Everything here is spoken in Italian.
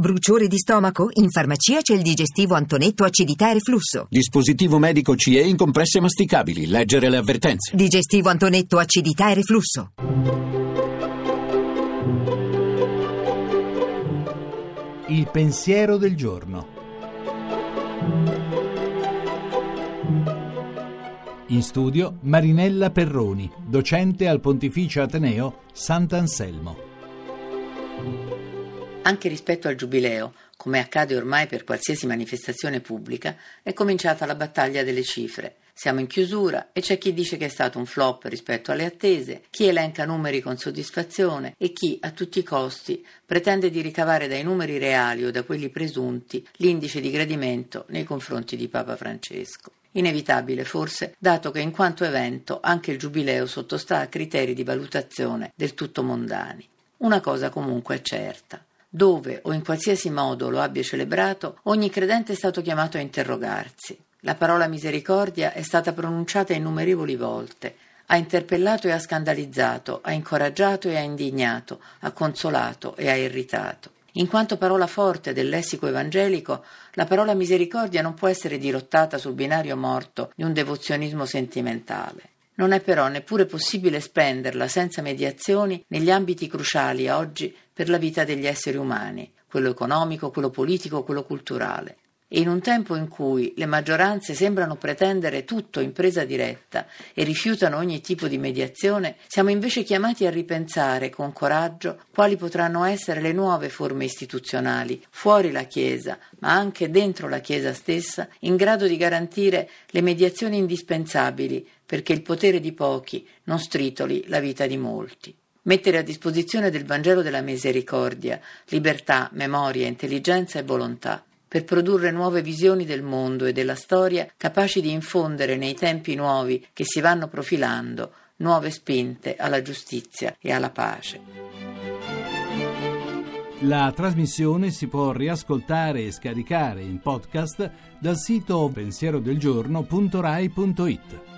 Bruciore di stomaco? In farmacia c'è il digestivo Antonetto acidità e reflusso. Dispositivo medico CE in compresse masticabili. Leggere le avvertenze. Digestivo Antonetto acidità e reflusso. Il pensiero del giorno. In studio Marinella Perroni, docente al Pontificio Ateneo Sant'Anselmo. Anche rispetto al Giubileo, come accade ormai per qualsiasi manifestazione pubblica, è cominciata la battaglia delle cifre. Siamo in chiusura e c'è chi dice che è stato un flop rispetto alle attese, chi elenca numeri con soddisfazione e chi, a tutti i costi, pretende di ricavare dai numeri reali o da quelli presunti l'indice di gradimento nei confronti di Papa Francesco. Inevitabile forse, dato che in quanto evento anche il Giubileo sottostà a criteri di valutazione del tutto mondani. Una cosa comunque è certa dove o in qualsiasi modo lo abbia celebrato, ogni credente è stato chiamato a interrogarsi. La parola misericordia è stata pronunciata innumerevoli volte, ha interpellato e ha scandalizzato, ha incoraggiato e ha indignato, ha consolato e ha irritato. In quanto parola forte del lessico evangelico, la parola misericordia non può essere dirottata sul binario morto di un devozionismo sentimentale. Non è però neppure possibile spenderla senza mediazioni negli ambiti cruciali oggi per la vita degli esseri umani, quello economico, quello politico, quello culturale. In un tempo in cui le maggioranze sembrano pretendere tutto in presa diretta e rifiutano ogni tipo di mediazione, siamo invece chiamati a ripensare con coraggio quali potranno essere le nuove forme istituzionali, fuori la Chiesa, ma anche dentro la Chiesa stessa, in grado di garantire le mediazioni indispensabili perché il potere di pochi non stritoli la vita di molti. Mettere a disposizione del Vangelo della Misericordia libertà, memoria, intelligenza e volontà, per produrre nuove visioni del mondo e della storia capaci di infondere nei tempi nuovi che si vanno profilando nuove spinte alla giustizia e alla pace. La trasmissione si può riascoltare e scaricare in podcast dal sito pensierodelgiorno.rai.it.